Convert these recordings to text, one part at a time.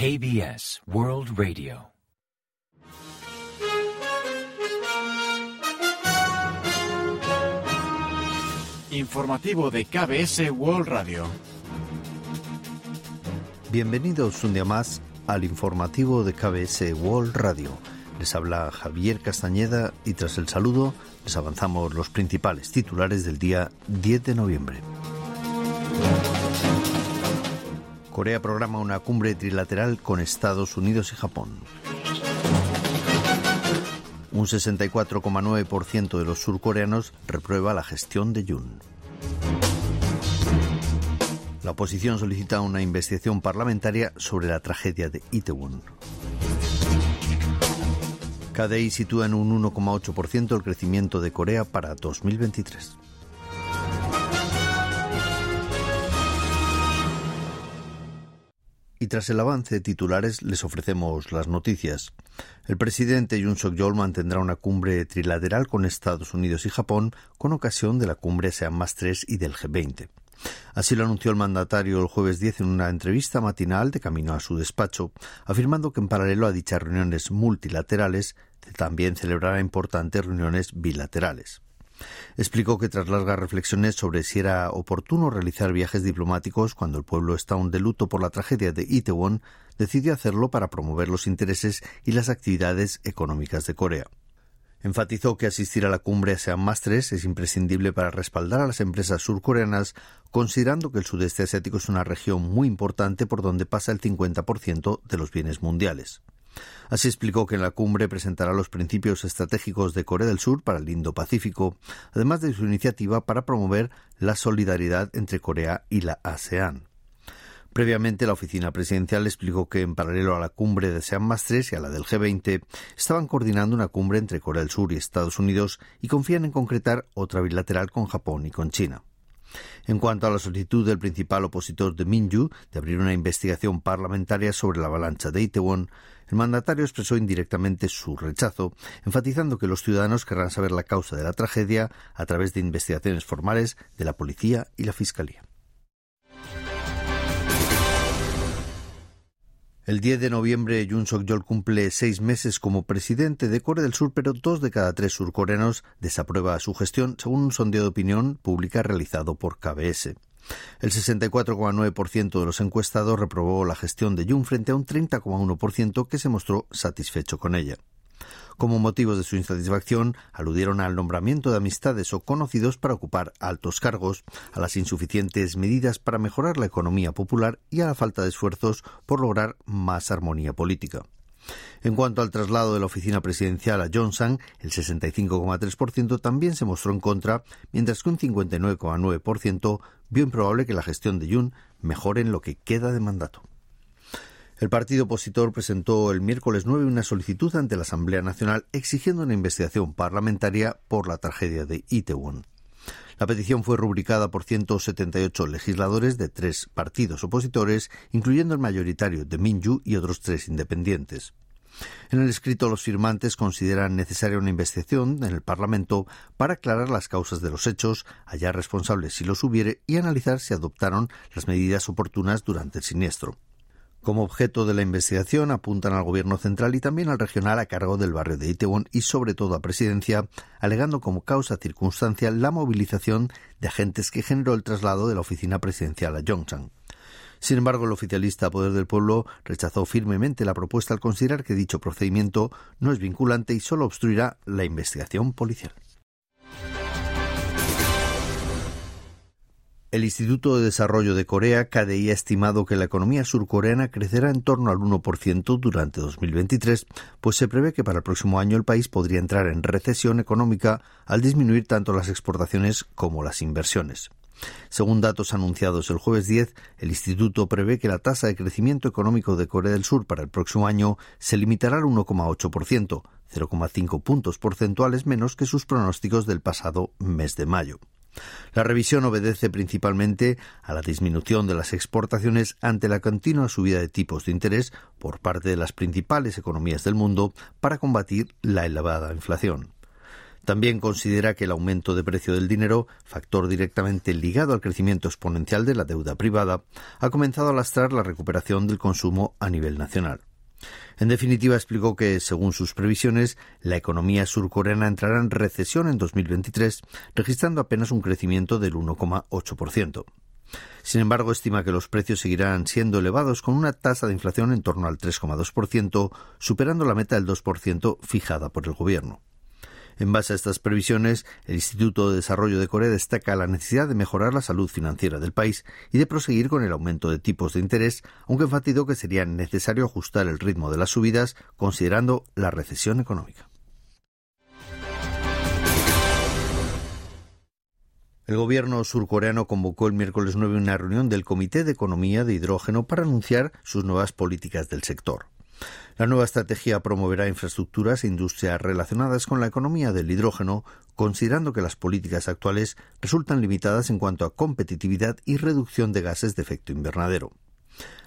KBS World Radio. Informativo de KBS World Radio. Bienvenidos un día más al informativo de KBS World Radio. Les habla Javier Castañeda y tras el saludo les avanzamos los principales titulares del día 10 de noviembre. Corea programa una cumbre trilateral con Estados Unidos y Japón. Un 64,9% de los surcoreanos reprueba la gestión de Yun. La oposición solicita una investigación parlamentaria sobre la tragedia de Itaewon. KDI sitúa en un 1,8% el crecimiento de Corea para 2023. Y tras el avance de titulares les ofrecemos las noticias. El presidente Yoon Suk-yeol mantendrá una cumbre trilateral con Estados Unidos y Japón con ocasión de la cumbre SEAN más 3 y del G20. Así lo anunció el mandatario el jueves 10 en una entrevista matinal de camino a su despacho, afirmando que en paralelo a dichas reuniones multilaterales también celebrará importantes reuniones bilaterales. Explicó que tras largas reflexiones sobre si era oportuno realizar viajes diplomáticos cuando el pueblo está aún de luto por la tragedia de Itaewon, decidió hacerlo para promover los intereses y las actividades económicas de Corea. Enfatizó que asistir a la cumbre ASEAN más tres es imprescindible para respaldar a las empresas surcoreanas, considerando que el sudeste asiático es una región muy importante por donde pasa el 50% de los bienes mundiales. Así explicó que en la cumbre presentará los principios estratégicos de Corea del Sur para el Indo-Pacífico, además de su iniciativa para promover la solidaridad entre Corea y la ASEAN. Previamente, la oficina presidencial explicó que, en paralelo a la cumbre de ASEAN más 3 y a la del G20, estaban coordinando una cumbre entre Corea del Sur y Estados Unidos y confían en concretar otra bilateral con Japón y con China. En cuanto a la solicitud del principal opositor de Minju de abrir una investigación parlamentaria sobre la avalancha de Itaewon, el mandatario expresó indirectamente su rechazo, enfatizando que los ciudadanos querrán saber la causa de la tragedia a través de investigaciones formales de la policía y la fiscalía. El 10 de noviembre, Yoon Suk-yeol cumple seis meses como presidente de Corea del Sur, pero dos de cada tres surcoreanos desaprueba su gestión, según un sondeo de opinión pública realizado por KBS. El 64,9% de los encuestados reprobó la gestión de Yoon frente a un 30,1% que se mostró satisfecho con ella. Como motivos de su insatisfacción, aludieron al nombramiento de amistades o conocidos para ocupar altos cargos, a las insuficientes medidas para mejorar la economía popular y a la falta de esfuerzos por lograr más armonía política. En cuanto al traslado de la oficina presidencial a Johnson, el 65,3% también se mostró en contra, mientras que un 59,9% vio improbable que la gestión de Jun mejore en lo que queda de mandato. El partido opositor presentó el miércoles 9 una solicitud ante la Asamblea Nacional exigiendo una investigación parlamentaria por la tragedia de Itaewon. La petición fue rubricada por 178 legisladores de tres partidos opositores, incluyendo el mayoritario de Minju y otros tres independientes. En el escrito, los firmantes consideran necesaria una investigación en el Parlamento para aclarar las causas de los hechos, hallar responsables si los hubiere y analizar si adoptaron las medidas oportunas durante el siniestro. Como objeto de la investigación apuntan al gobierno central y también al regional a cargo del barrio de Itaewon y sobre todo a presidencia, alegando como causa circunstancial la movilización de agentes que generó el traslado de la oficina presidencial a Yongchang. Sin embargo, el oficialista Poder del Pueblo rechazó firmemente la propuesta al considerar que dicho procedimiento no es vinculante y solo obstruirá la investigación policial. El Instituto de Desarrollo de Corea, KDI, ha estimado que la economía surcoreana crecerá en torno al 1% durante 2023, pues se prevé que para el próximo año el país podría entrar en recesión económica al disminuir tanto las exportaciones como las inversiones. Según datos anunciados el jueves 10, el instituto prevé que la tasa de crecimiento económico de Corea del Sur para el próximo año se limitará al 1,8%, 0,5 puntos porcentuales menos que sus pronósticos del pasado mes de mayo. La revisión obedece principalmente a la disminución de las exportaciones ante la continua subida de tipos de interés por parte de las principales economías del mundo para combatir la elevada inflación. También considera que el aumento de precio del dinero, factor directamente ligado al crecimiento exponencial de la deuda privada, ha comenzado a lastrar la recuperación del consumo a nivel nacional. En definitiva, explicó que, según sus previsiones, la economía surcoreana entrará en recesión en 2023, registrando apenas un crecimiento del 1,8%. Sin embargo, estima que los precios seguirán siendo elevados con una tasa de inflación en torno al 3,2%, superando la meta del 2% fijada por el gobierno. En base a estas previsiones, el Instituto de Desarrollo de Corea destaca la necesidad de mejorar la salud financiera del país y de proseguir con el aumento de tipos de interés, aunque enfatizó que sería necesario ajustar el ritmo de las subidas considerando la recesión económica. El gobierno surcoreano convocó el miércoles 9 una reunión del Comité de Economía de Hidrógeno para anunciar sus nuevas políticas del sector. La nueva estrategia promoverá infraestructuras e industrias relacionadas con la economía del hidrógeno, considerando que las políticas actuales resultan limitadas en cuanto a competitividad y reducción de gases de efecto invernadero.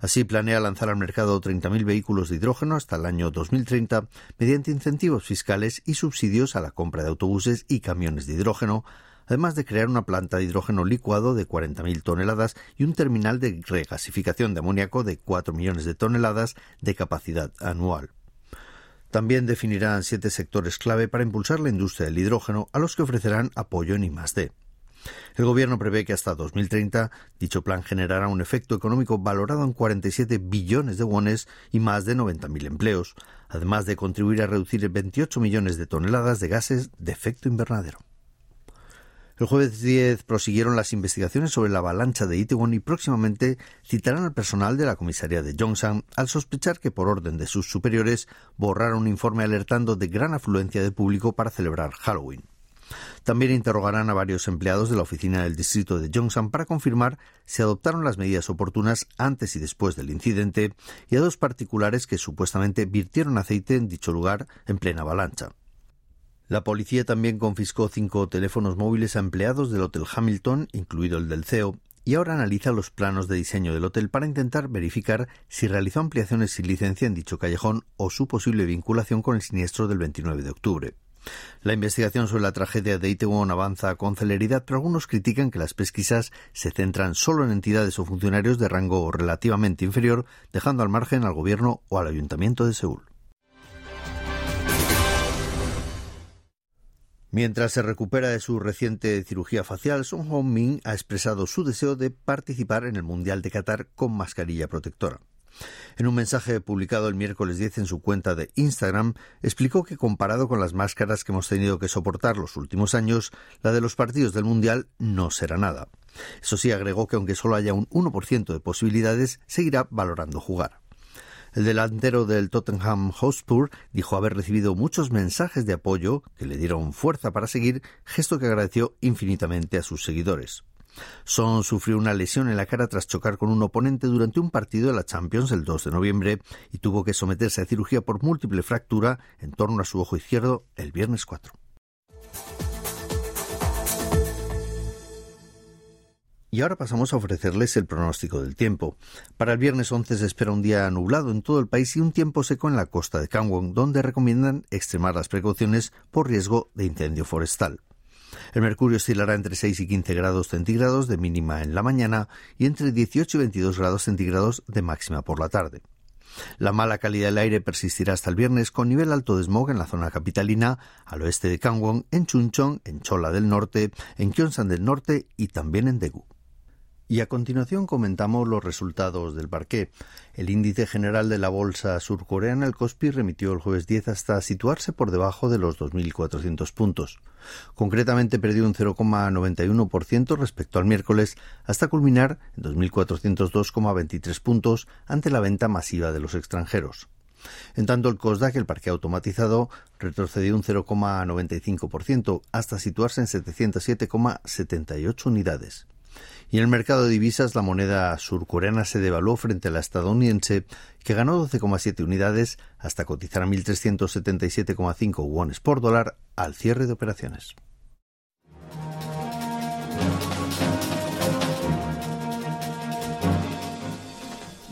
Así planea lanzar al mercado 30.000 vehículos de hidrógeno hasta el año 2030 mediante incentivos fiscales y subsidios a la compra de autobuses y camiones de hidrógeno, además de crear una planta de hidrógeno licuado de 40.000 toneladas y un terminal de regasificación de amoníaco de 4 millones de toneladas de capacidad anual. También definirán siete sectores clave para impulsar la industria del hidrógeno a los que ofrecerán apoyo en I+D. El Gobierno prevé que hasta 2030 dicho plan generará un efecto económico valorado en 47 billones de wones y más de 90.000 empleos, además de contribuir a reducir 28 millones de toneladas de gases de efecto invernadero. El jueves 10 prosiguieron las investigaciones sobre la avalancha de Itaewon y próximamente citarán al personal de la comisaría de Yongsan al sospechar que por orden de sus superiores borraron un informe alertando de gran afluencia de público para celebrar Halloween. También interrogarán a varios empleados de la oficina del distrito de Yongsan para confirmar si adoptaron las medidas oportunas antes y después del incidente y a dos particulares que supuestamente virtieron aceite en dicho lugar en plena avalancha. La policía también confiscó cinco teléfonos móviles a empleados del Hotel Hamilton, incluido el del CEO, y ahora analiza los planos de diseño del hotel para intentar verificar si realizó ampliaciones sin licencia en dicho callejón o su posible vinculación con el siniestro del 29 de octubre. La investigación sobre la tragedia de Itaewon avanza con celeridad, pero algunos critican que las pesquisas se centran solo en entidades o funcionarios de rango relativamente inferior, dejando al margen al gobierno o al ayuntamiento de Seúl. Mientras se recupera de su reciente cirugía facial, Son Hong-min ha expresado su deseo de participar en el Mundial de Qatar con mascarilla protectora. En un mensaje publicado el miércoles 10 en su cuenta de Instagram, explicó que comparado con las máscaras que hemos tenido que soportar los últimos años, la de los partidos del Mundial no será nada. Eso sí, agregó que aunque solo haya un 1% de posibilidades, seguirá valorando jugar. El delantero del Tottenham Hotspur dijo haber recibido muchos mensajes de apoyo que le dieron fuerza para seguir, gesto que agradeció infinitamente a sus seguidores. Son sufrió una lesión en la cara tras chocar con un oponente durante un partido de la Champions el 2 de noviembre y tuvo que someterse a cirugía por múltiple fractura en torno a su ojo izquierdo el viernes 4. Y ahora pasamos a ofrecerles el pronóstico del tiempo. Para el viernes 11 se espera un día nublado en todo el país y un tiempo seco en la costa de Kangwon, donde recomiendan extremar las precauciones por riesgo de incendio forestal. El mercurio oscilará entre 6 y 15 grados centígrados de mínima en la mañana y entre 18 y 22 grados centígrados de máxima por la tarde. La mala calidad del aire persistirá hasta el viernes con nivel alto de smog en la zona capitalina, al oeste de Kangwon, en Chuncheon, en Chola del Norte, en Gyeongsan del Norte y también en Daegu. Y a continuación comentamos los resultados del parqué. El índice general de la bolsa surcoreana, el Kospi, remitió el jueves 10 hasta situarse por debajo de los 2.400 puntos. Concretamente perdió un 0,91% respecto al miércoles hasta culminar en 2.402,23 puntos ante la venta masiva de los extranjeros. En tanto, el COSDAC, el parque automatizado, retrocedió un 0,95% hasta situarse en 707,78 unidades. Y en el mercado de divisas, la moneda surcoreana se devaluó frente a la estadounidense, que ganó 12,7 unidades hasta cotizar a 1.377,5 wones por dólar al cierre de operaciones.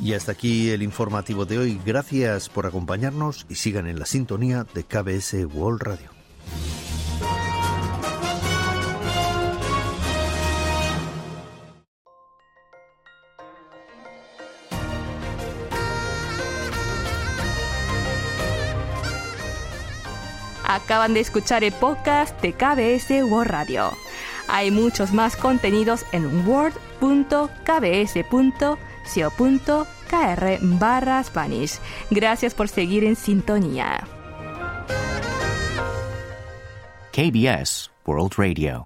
Y hasta aquí el informativo de hoy. Gracias por acompañarnos y sigan en la sintonía de KBS World Radio. Acaban de escuchar el podcast de KBS World Radio. Hay muchos más contenidos en word.kbs.co.kr barra Spanish. Gracias por seguir en sintonía. KBS World Radio.